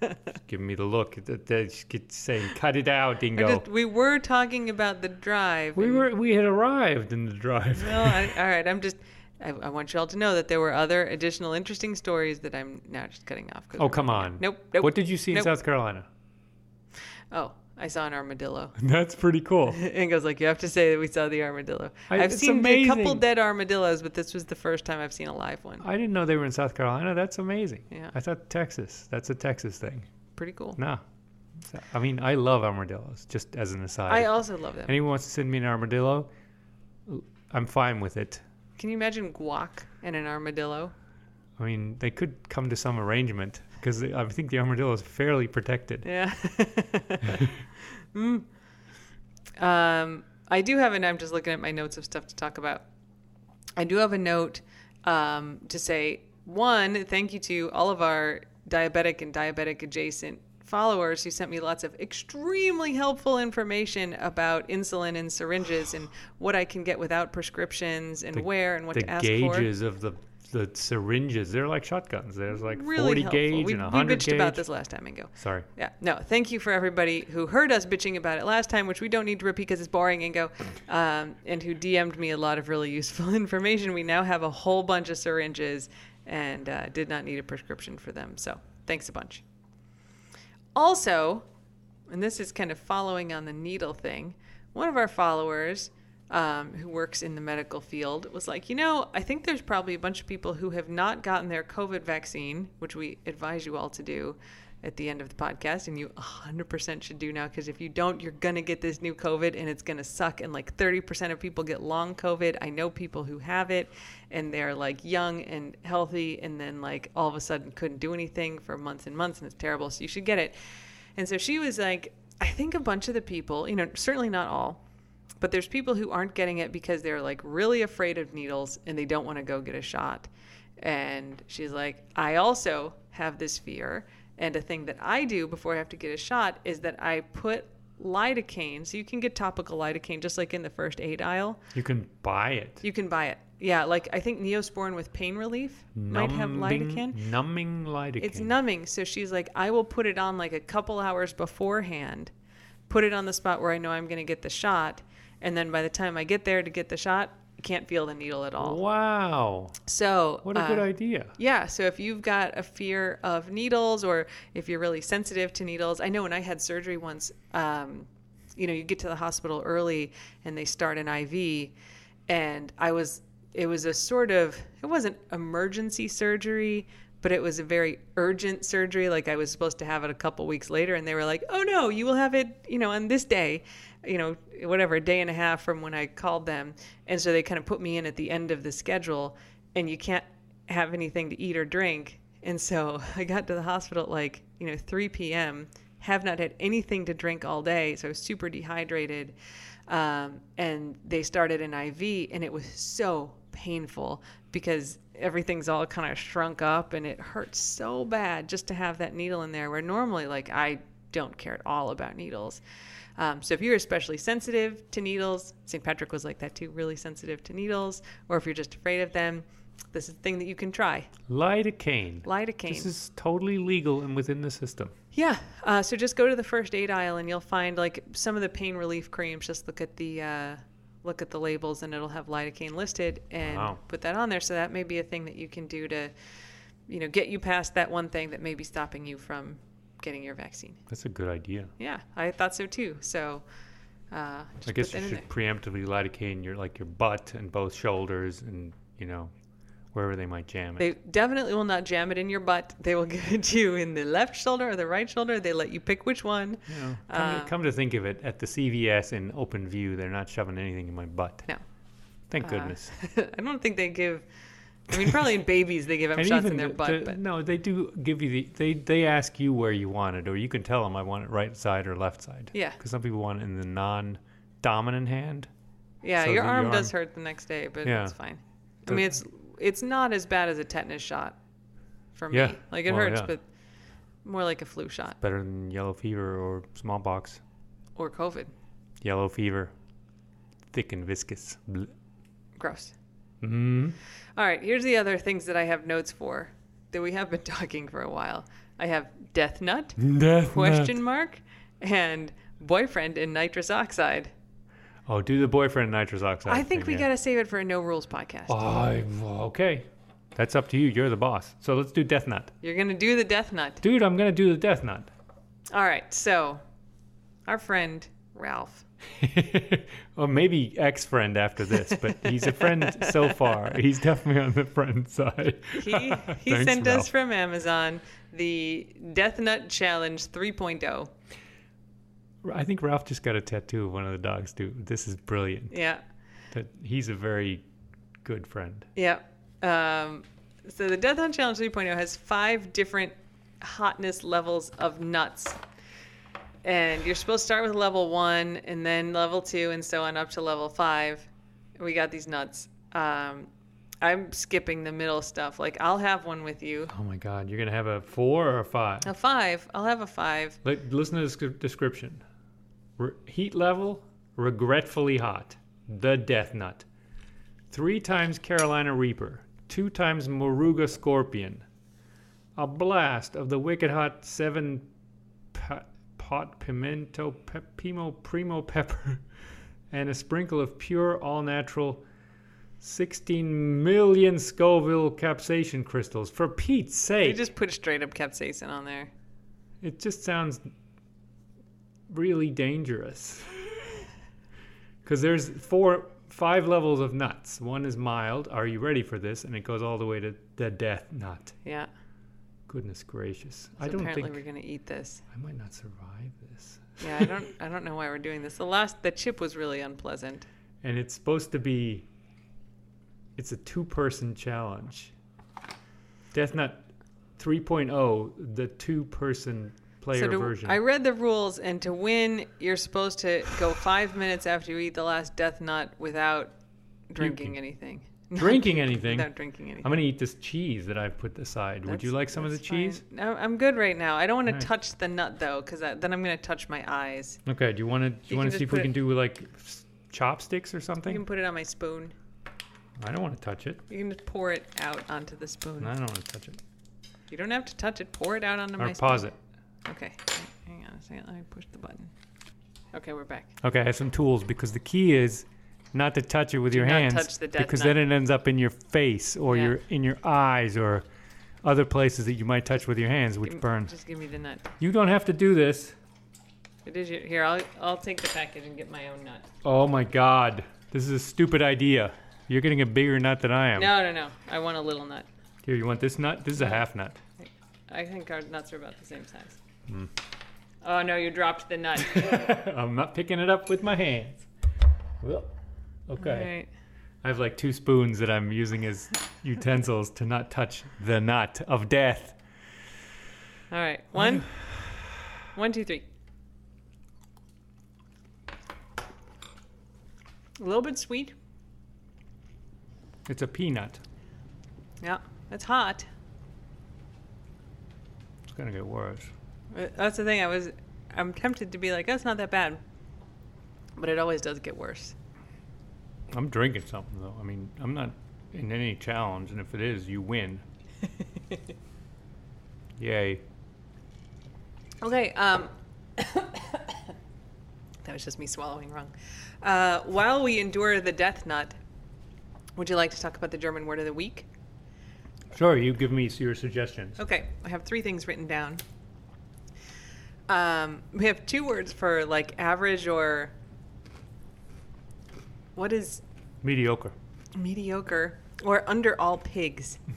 Giving me the look. That that keeps saying, "Cut it out, Dingo." just, we were talking about the drive. we were we had arrived in the drive. Well, I, all right. I'm just. I, I want you all to know that there were other additional interesting stories that I'm now just cutting off. oh come on! Nope. Nope. What did you see in South Carolina? Oh, I saw an armadillo. That's pretty cool. and goes like, you have to say that we saw the armadillo. I- I've it's seen a couple dead armadillos, but this was the first time I've seen a live one. I didn't know they were in South Carolina. That's amazing. Yeah. I thought Texas. That's a Texas thing. Pretty cool. Nah. So- I mean, I love armadillos. Just as an aside, I also love them. anyone wants to send me an armadillo, I'm fine with it. Can you imagine guac and an armadillo? I mean, they could come to some arrangement because I think the armadillo is fairly protected. Yeah. Mm. Um, I do have, and I'm just looking at my notes of stuff to talk about. I do have a note um, to say one, thank you to all of our diabetic and diabetic adjacent followers who sent me lots of extremely helpful information about insulin and syringes and what I can get without prescriptions and The- where and what to ask for. The gauges of the the syringes, they're like shotguns. There's like Really 40 helpful. gauge we, and we 100 bitched gauge. about this last time and go. Sorry. Yeah, no, thank you for everybody who heard us bitching about it last time, which we don't need to repeat because it's boring and go, um, and who DM'd me a lot of really useful information. We now have a whole bunch of syringes and uh, did not need a prescription for them. So thanks a bunch. Also, and this is kind of following on the needle thing, one of our followers um, who works in the medical field was like, you know, I think there's probably a bunch of people who have not gotten their COVID vaccine, which we advise you all to do at the end of the podcast, and you 100% should do now because if you don't, you're going to get this new COVID and it's going to suck. And like 30% of people get long COVID. I know people who have it and they're like young and healthy, and then like all of a sudden couldn't do anything for months and months, and it's terrible. So you should get it. And so she was like, I think a bunch of the people, you know, certainly not all, but there's people who aren't getting it because they're like really afraid of needles and they don't want to go get a shot. And she's like, I also have this fear. And a thing that I do before I have to get a shot is that I put lidocaine. So you can get topical lidocaine just like in the first aid aisle. You can buy it. You can buy it. Yeah, like I think Neosporin with pain relief might have lidocaine. Numbing lidocaine. It's numbing. So she's like, I will put it on like a couple hours beforehand, put it on the spot where I know I'm going to get the shot. And then by the time I get there to get the shot, can't feel the needle at all. Wow. So, What a good uh, idea. yeah. So if you've got a fear of needles or if you're really sensitive to needles, I know when I had surgery once, um, you know, you get to the hospital early and they start an IV, and I was, it was a sort of, it wasn't emergency surgery, but it was a very urgent surgery. Like I was supposed to have it a couple weeks later, and they were like, "Oh no, you will have it, you know, on this day." You know, whatever, a day and a half from when I called them. And so they kind of put me in at the end of the schedule, and you can't have anything to eat or drink. And so I got to the hospital at like, you know, 3 p.m. have not had anything to drink all day, so I was super dehydrated. Um, and they started an IV, and it was so painful because everything's all kind of shrunk up, and it hurts so bad just to have that needle in there. Where normally, like I don't care at all about needles. Um, so if you're especially sensitive to needles, St. Patrick was like that too, really sensitive to needles, or if you're just afraid of them, this is a thing that you can try. Lidocaine. Lidocaine. This is totally legal and within the system. Yeah. Uh, so just go to the first aid aisle and you'll find like some of the pain relief creams. Just look at the uh, look at the labels and it'll have lidocaine listed and Wow. put that on there. So that may be a thing that you can do to, you know, get you past that one thing that may be stopping you from getting your vaccine. That's a good idea. Yeah, I thought so too. So uh, I guess you should preemptively lidocaine your like your butt and both shoulders and you know wherever they might jam it. They definitely will not jam it in your butt. They will give it to you in the left shoulder or the right shoulder. They let you pick which one. you know, come, Uh, to, come to think of it, at the CVS in open view, they're not shoving anything in my butt. No. Thank Uh, goodness. I don't think they give. I mean, probably in babies they give them shots in their the- butt, the- but no, they do give you the they they ask you where you want it, or you can tell them I want it right side or left side. Yeah. Because some people want it in the non-dominant hand. yeah, so your arm your does hurt the next day, but Yeah. it's fine. I mean, it's it's not as bad as a tetanus shot for me. Yeah. Like it Well, hurts, yeah. but more like a flu shot Better than yellow fever or smallpox. or COVID. Yellow fever, thick and viscous. Gross. Mm. All right, here's the other things that I have notes for that we have been talking for a while. I have death nut Death question mark and boyfriend in nitrous oxide. Oh, do the boyfriend in nitrous oxide. I think thing, we yeah. got to save it for a no rules podcast. Oh, okay. That's up to you. You're the boss. So let's do death nut. You're going to do the death nut. Dude, I'm gonna do the death nut. All right, so our friend Ralph. well, maybe ex-friend after this, but he's a friend so far. He's definitely on the friend side. He he Thanks, sent us from Amazon the Death Nut Challenge oh. 3.0. I think Ralph just got a tattoo of one of the dogs too. This is brilliant. Yeah. That he's a very good friend. Yeah. Um, so the Death Nut Challenge 3.0 has five different hotness levels of nuts. And you're supposed to start with level one and then level two and so on up to level five. We got these nuts. Um, I'm skipping the middle stuff. Like, I'll have one with you. Oh my God, you're gonna have a four or a five? A five. I'll have a five. Like, listen to this description. Re- heat level, regretfully hot. The death nut. Three times Carolina Reaper. Two times Moruga Scorpion. A blast of the wicked hot seven pa- pot pimento pepimo primo pepper. And a sprinkle of pure all natural 16 million Scoville capsaicin crystals. For Pete's sake. They just put straight up capsaicin on there. It just sounds really dangerous. Because there's four, five levels of nuts. One is mild. Are you ready for this? And it goes all the way to the death nut. Yeah. Goodness gracious! So I don't apparently think we're gonna eat this. I might not survive this. Yeah, I don't I don't know why we're doing this. The last the chip was really unpleasant. And it's supposed to be. It's a two-person challenge. Death Nut 3.0, the two-person player so to, version. I read the rules, and to win, you're supposed to go five minutes after you eat the last death nut without drinking Puking. anything. Drinking anything. Without drinking anything. I'm gonna eat this cheese that I've put aside. Would you like some of the fine. cheese? No, I'm good right now. I don't want to touch the nut though, because then I'm going to touch my eyes. Okay. Do you want to? Do you, You want to see if we put can it- do like chopsticks or something? You can put it on my spoon. I don't want to touch it. You can just pour it out onto the spoon. I don't want to touch it. You don't have to touch it. Pour it out onto Or my pause spoon. it. Okay. Hang on a second. Let me push the button. Okay, we're back. Okay. I have some tools because the key is not to touch it with Do your not hands touch the death because then it ends up in your face or Yeah. your in your eyes or other places that you might touch with your hands, which Give- burn. Just give me the nut. You don't have to do this. It is your, here. I'll I'll take the package and get my own nut. Oh my God! This is a stupid idea. You're getting a bigger nut than I am. No, no, no. I want a little nut. Here, you want this nut? This is a half nut. I think our nuts are about the same size. Hmm. Oh no, you dropped the nut. I'm not picking it up with my hands. Well, okay. Right. I have like two spoons that I'm using as utensils to not touch the nut of death. All right. One. One, two, three. A little bit sweet. It's a peanut. Yeah, it's hot. It's gonna get worse. Uh, That's the thing. I was, I'm tempted to be like, that's not that bad, but it always does get worse. I'm drinking something though. I mean, I'm not in any challenge, and if it is, you win. Yay. Okay. Um, that was just me swallowing wrong. Uh, while we endure the death nut, would you like to talk about the German word of the week? Sure, you give me your suggestions. Okay, I have three things written down. Um, we have two words for like average or what is Mediocre. mediocre or under all pigs.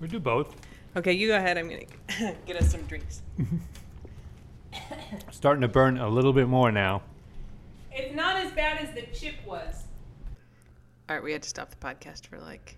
We do both. Okay, you go ahead. I'm gonna get us some drinks. Starting to burn a little bit more now. It's not as bad as the chip was. All right, we had to stop the podcast for like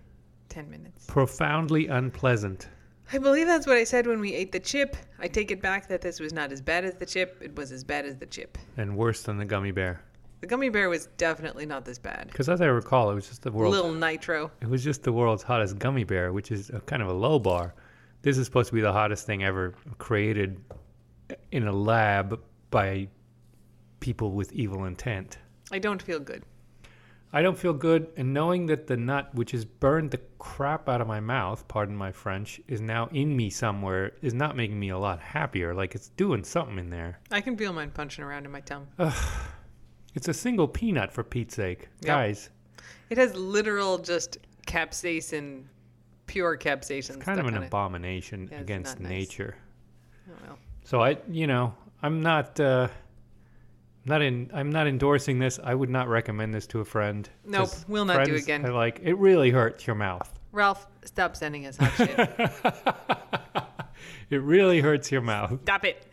10 minutes. Profoundly unpleasant. I believe that's what I said when we ate the chip. I take it back that this was not as bad as the chip. It was as bad as the chip. And worse than the gummy bear. The gummy bear was definitely not this bad. Because as I recall, it was just the world's Little nitro. it was just the world's hottest gummy bear, which is a kind of a low bar. This is supposed to be the hottest thing ever created in a lab by people with evil intent. I don't feel good. I don't feel good, and knowing that the nut, which has burned the crap out of my mouth, pardon my French, is now in me somewhere, is not making me a lot happier. Like it's doing something in there. I can feel mine punching around in my tongue. It's a single peanut, for Pete's sake. Guys, It has literal just capsaicin, pure capsaicin. It's kind of an abomination Yeah, against nice. nature. Oh, well. So I, you know, I'm not, uh, not in, I'm not endorsing this. I would not recommend this to a friend. Nope, we'll not do again. are like it really hurts your mouth. Ralph, stop sending us hot shit. it really hurts your mouth. Stop it.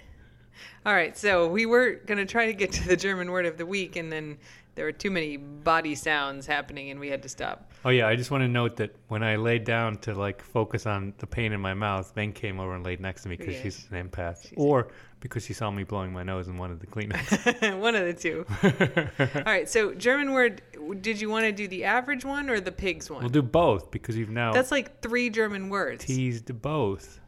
All right, so we were going to try to get to the German word of the week, and then there were too many body sounds happening, and we had to stop. Oh yeah, I just want to note that when I laid down to like focus on the pain in my mouth, Ben came over and laid next to me because Yes. she's an empath, She's- or because she saw me blowing my nose and wanted to clean it. one of the two. All right, so German word, did you want to do the average one or the pigs one? we'll do both because you've now That's like three German words. teased both.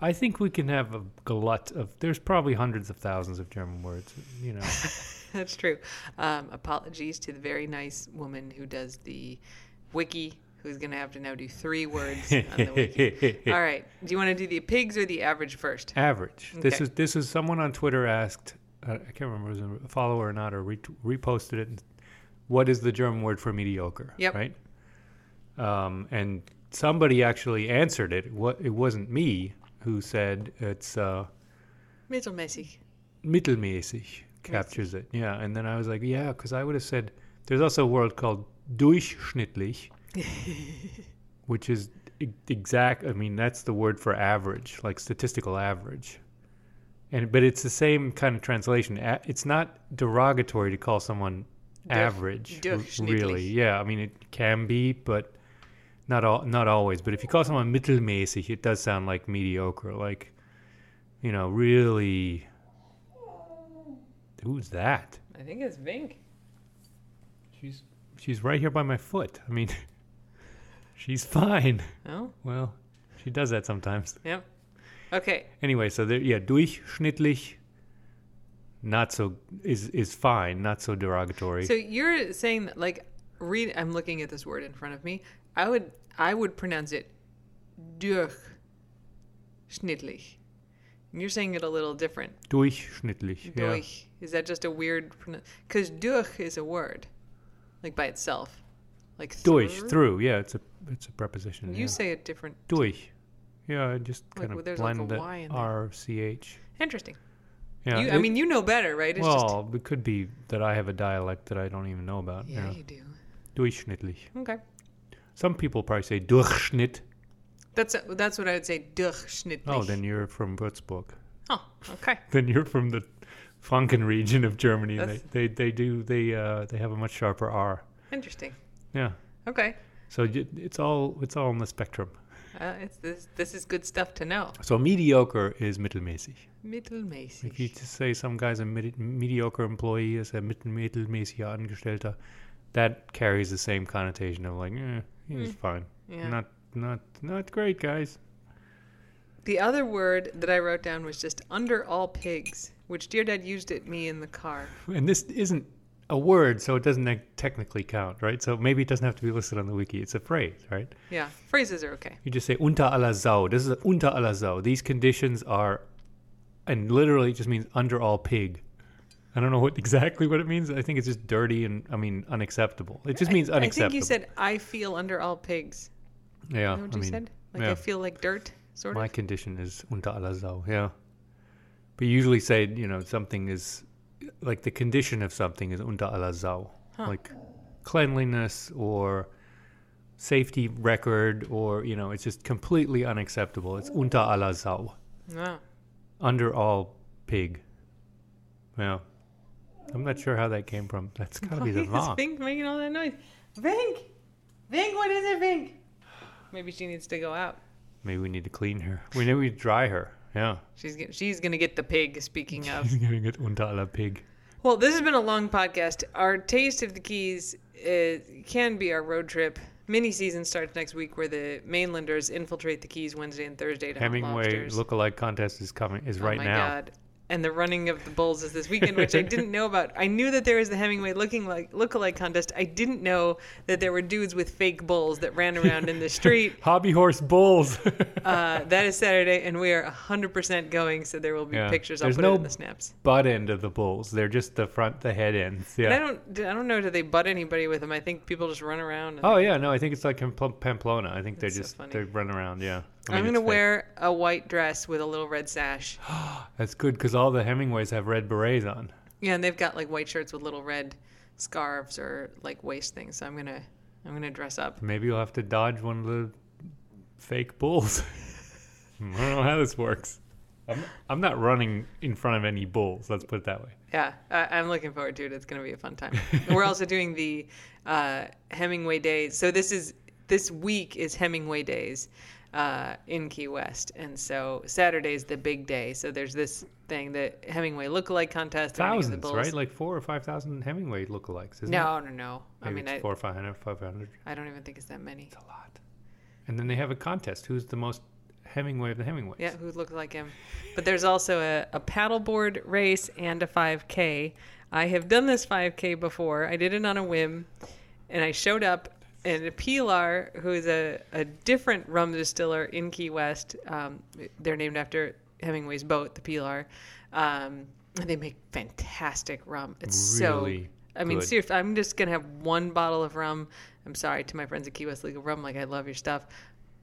I think we can have a glut of. There's probably hundreds of thousands of German words. You know, That's true. Um, apologies to the very nice woman who does the wiki, who's going to have to now do three words on the wiki. All right, do you want to do the pigs or the average first? average. This is this is someone on Twitter asked. Uh, I can't remember if it was a follower or not, or reposted it. What is the German word for mediocre? Yep. Right. Um, and somebody actually answered it. What it wasn't me who said it's uh, Mittelmäßig. mittelmäßig captures it. Yeah, and then I was like, yeah, because I would have said there's also a word called durchschnittlich, which is exact. I mean, that's the word for average, like statistical average. And but it's the same kind of translation. A- It's not derogatory to call someone Durch- average, really. Yeah, I mean it can be, but not all, not always. But if you call someone mittelmäßig, it does sound like mediocre, like you know, really. Who's that? I think it's Vink. She's she's right here by my foot. I mean, she's fine. Oh, Well, she does that sometimes. yep. Okay, Anyway, so there, yeah, durchschnittlich, not so is is fine, not so derogatory. so you're saying that, like, read. I'm looking at this word in front of me. I would, I would pronounce it durchschnittlich. And you're saying it a little different. durchschnittlich. Yeah. Durch. Is that just a weird? Because durch is a word, like by itself, like Durch through. through. Yeah, it's a it's a preposition. You yeah. say it different. durch. Yeah, I just Like, kind well, of like blend the Y in there. R C H. Interesting. Yeah. you, I mean, you know better, right? It's just. well, it could be that I have a dialect that I don't even know about. Yeah, Yeah. you do. Durchschnittlich. Okay. Some people probably say Durchschnitt. That's that's what I would say. Durchschnittlich. Oh, then you're from Würzburg. Oh, okay. Then you're from the Franken region of Germany. They, they they do they uh they have a much sharper R. Interesting. Yeah. Okay. So it's all it's all on the spectrum. Uh, it's this. This is good stuff to know. So mediocre is mittelmäßig. Mittelmäßig. If you just say some guy's a medi- mediocre employee is a mittelmäßiger Angestellter, that carries the same connotation of like, eh, he's hmm. fine. Yeah. Not not not great, guys. The other word that I wrote down was just under all pigs, which dear dad used at me in the car. And this isn't a word, so it doesn't technically count, right? So maybe it doesn't have to be listed on the wiki. It's a phrase, right? Yeah, phrases are okay. You just say unter aller Sau. This is unter aller Sau. These conditions are, and literally it just means under all pig. I don't know what exactly what it means. I think it's just dirty and I mean unacceptable. It just means I unacceptable. I think you said I feel under all pigs. yeah. You know what I you mean, said? Like yeah. I feel like dirt, sort my of. My condition is unter aller Sau. Yeah. But you usually say you know something is like the condition of something is unter aller Sau, Huh. like cleanliness or safety record or you know it's just completely unacceptable. It's unter aller Sau. Wow. under all pig. Yeah. I'm not sure how that came from. That's gotta be the Why is mom. Vink making all that noise? Vink! Vink, what is it, Vink? Maybe she needs to go out. Maybe we need to clean her. We need to dry her. Yeah. She's get, she's gonna get the pig. Speaking of, She's gonna get unter aller pig. well, this has been a long podcast. Our taste of the Keys uh, can be our road trip. Mini season starts next week, where the mainlanders infiltrate the Keys Wednesday and Thursday to hunt Hemingway lobsters. lookalike contest is coming is right oh my now. God. And the running of the bulls is this weekend, which I didn't know about. I knew that there was the Hemingway looking like lookalike contest. I didn't know that there were dudes with fake bulls that ran around in the street. Hobby horse bulls. Uh, that is Saturday, and we are 100% going, so there will be Yeah. pictures. I'll There's put no- it in the snaps. Butt end of the bulls. They're just the front, the head ends. And I don't, I don't know. Do they butt anybody with them? I think people just run around. And Oh yeah, no, I think it's like in Pamplona. I think they so just funny. they run around. Yeah. I I'm mean, gonna wear a white dress with a little red sash. That's good because all the Hemingways have red berets on. Yeah, and they've got like white shirts with little red scarves or like waist things. So I'm gonna, I'm gonna dress up. Maybe you'll have to dodge one of the fake bulls. I don't know how this works. I'm, I'm not running in front of any bulls. Let's put it that way. Yeah, I, I'm looking forward to it. It's going to be a fun time. We're also doing the uh, Hemingway Days. So this is this week is Hemingway Days uh, in Key West, and so Saturday's the big day. So there's this thing, the Hemingway lookalike contest. the running of the Thousands, right? Like four or five thousand Hemingway lookalikes, isn't it? No, no, no. I mean, it's I, four or five hundred, five hundred. I don't even think it's that many. It's a lot. And then they have a contest. Who's the most Hemingway of the Hemingways? Yeah, who looks like him. But there's also a, a paddleboard race and a 5K. I have done this 5K before. I did it on a whim, and I showed up, and Pilar, who is a, a different rum distiller in Key West, um, they're named after Hemingway's boat, the Pilar. Um, and they make fantastic rum. It's Really so. I mean, good. seriously, I'm just gonna have one bottle of rum. I'm sorry to my friends at Key West Legal Rum. Like, I love your stuff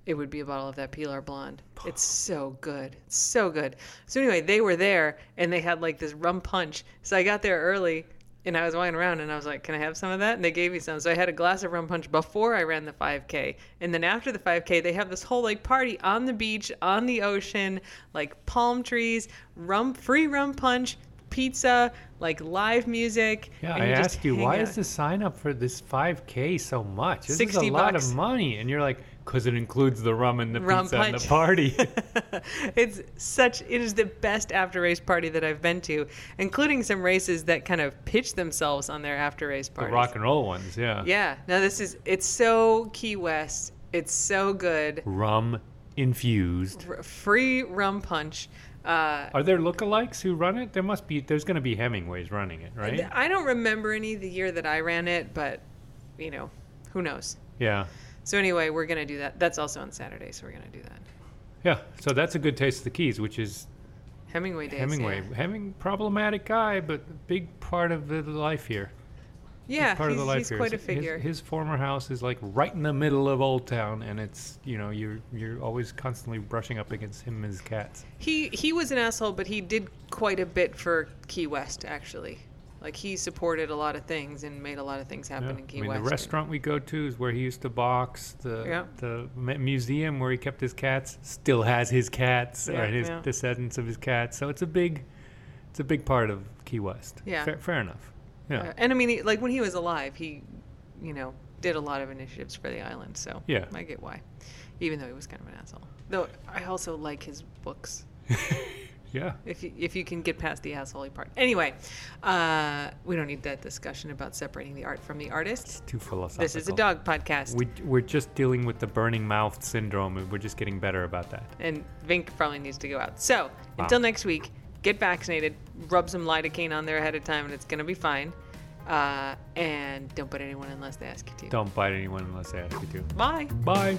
it would be a bottle of that Pilar Blonde. It's so good. It's so good. So anyway, they were there and they had like this rum punch. So I got there early and I was walking around and I was like, "Can I have some of that?" And they gave me some. So I had a glass of rum punch before I ran the 5K. And then after the 5K, they have this whole like party on the beach, on the ocean, like palm trees, rum free rum punch, pizza, like live music. Yeah, I asked you, why out. is the sign up for this 5K so much? This is 60 a lot of money. And you're like, because it includes the rum and the Rum pizza and the party. it's such it is the best after race party that I've been to, including some races that kind of pitch themselves on their after race the parties. rock and roll ones, yeah. yeah, no, this is it's so Key West. It's so good. Rum infused. R- free rum punch. Uh, Are there lookalikes who run it? There must be. There's going to be Hemingways running it, right? I don't remember any the year that I ran it, but you know, who knows. Yeah. So anyway, we're gonna do that. That's also on Saturday, so we're gonna do that. Yeah. So that's a good taste of the keys, which is Hemingway days. Hemingway. Yeah, Heming problematic guy, but a big part of the life here. Big yeah part he's, of the life he's here. quite a His- figure. His, former house is like right in the middle of Old Town, and it's you know you're you're always constantly brushing up against him and his cats. He he was an asshole, but he did quite a bit for Key West actually. Like he supported a lot of things and made a lot of things happen Yeah. in Key I mean, West. the restaurant we go to is where he used to box. The Yeah. the museum where he kept his cats still has his cats Yeah, or his yeah. descendants of his cats. So it's a big, it's a big part of Key West. Yeah. fair, fair enough. Yeah, Uh, and I mean, he, like when he was alive, he, you know, did a lot of initiatives for the island. So Yeah. I get why. even though he was kind of an asshole. Though I also like his books. Yeah. If you, if you can get past the asshole part. Anyway, uh, we don't need that discussion about separating the art from the artist. Too philosophical. This is a dog podcast. We, we're just dealing with the burning mouth syndrome, and we're just getting better about that. and Vink probably needs to go out. So until next week, get vaccinated, rub some lidocaine on there ahead of time, and it's gonna be fine. Uh, and don't bite anyone unless they ask you to. Don't bite anyone unless they ask you to. Bye. Bye.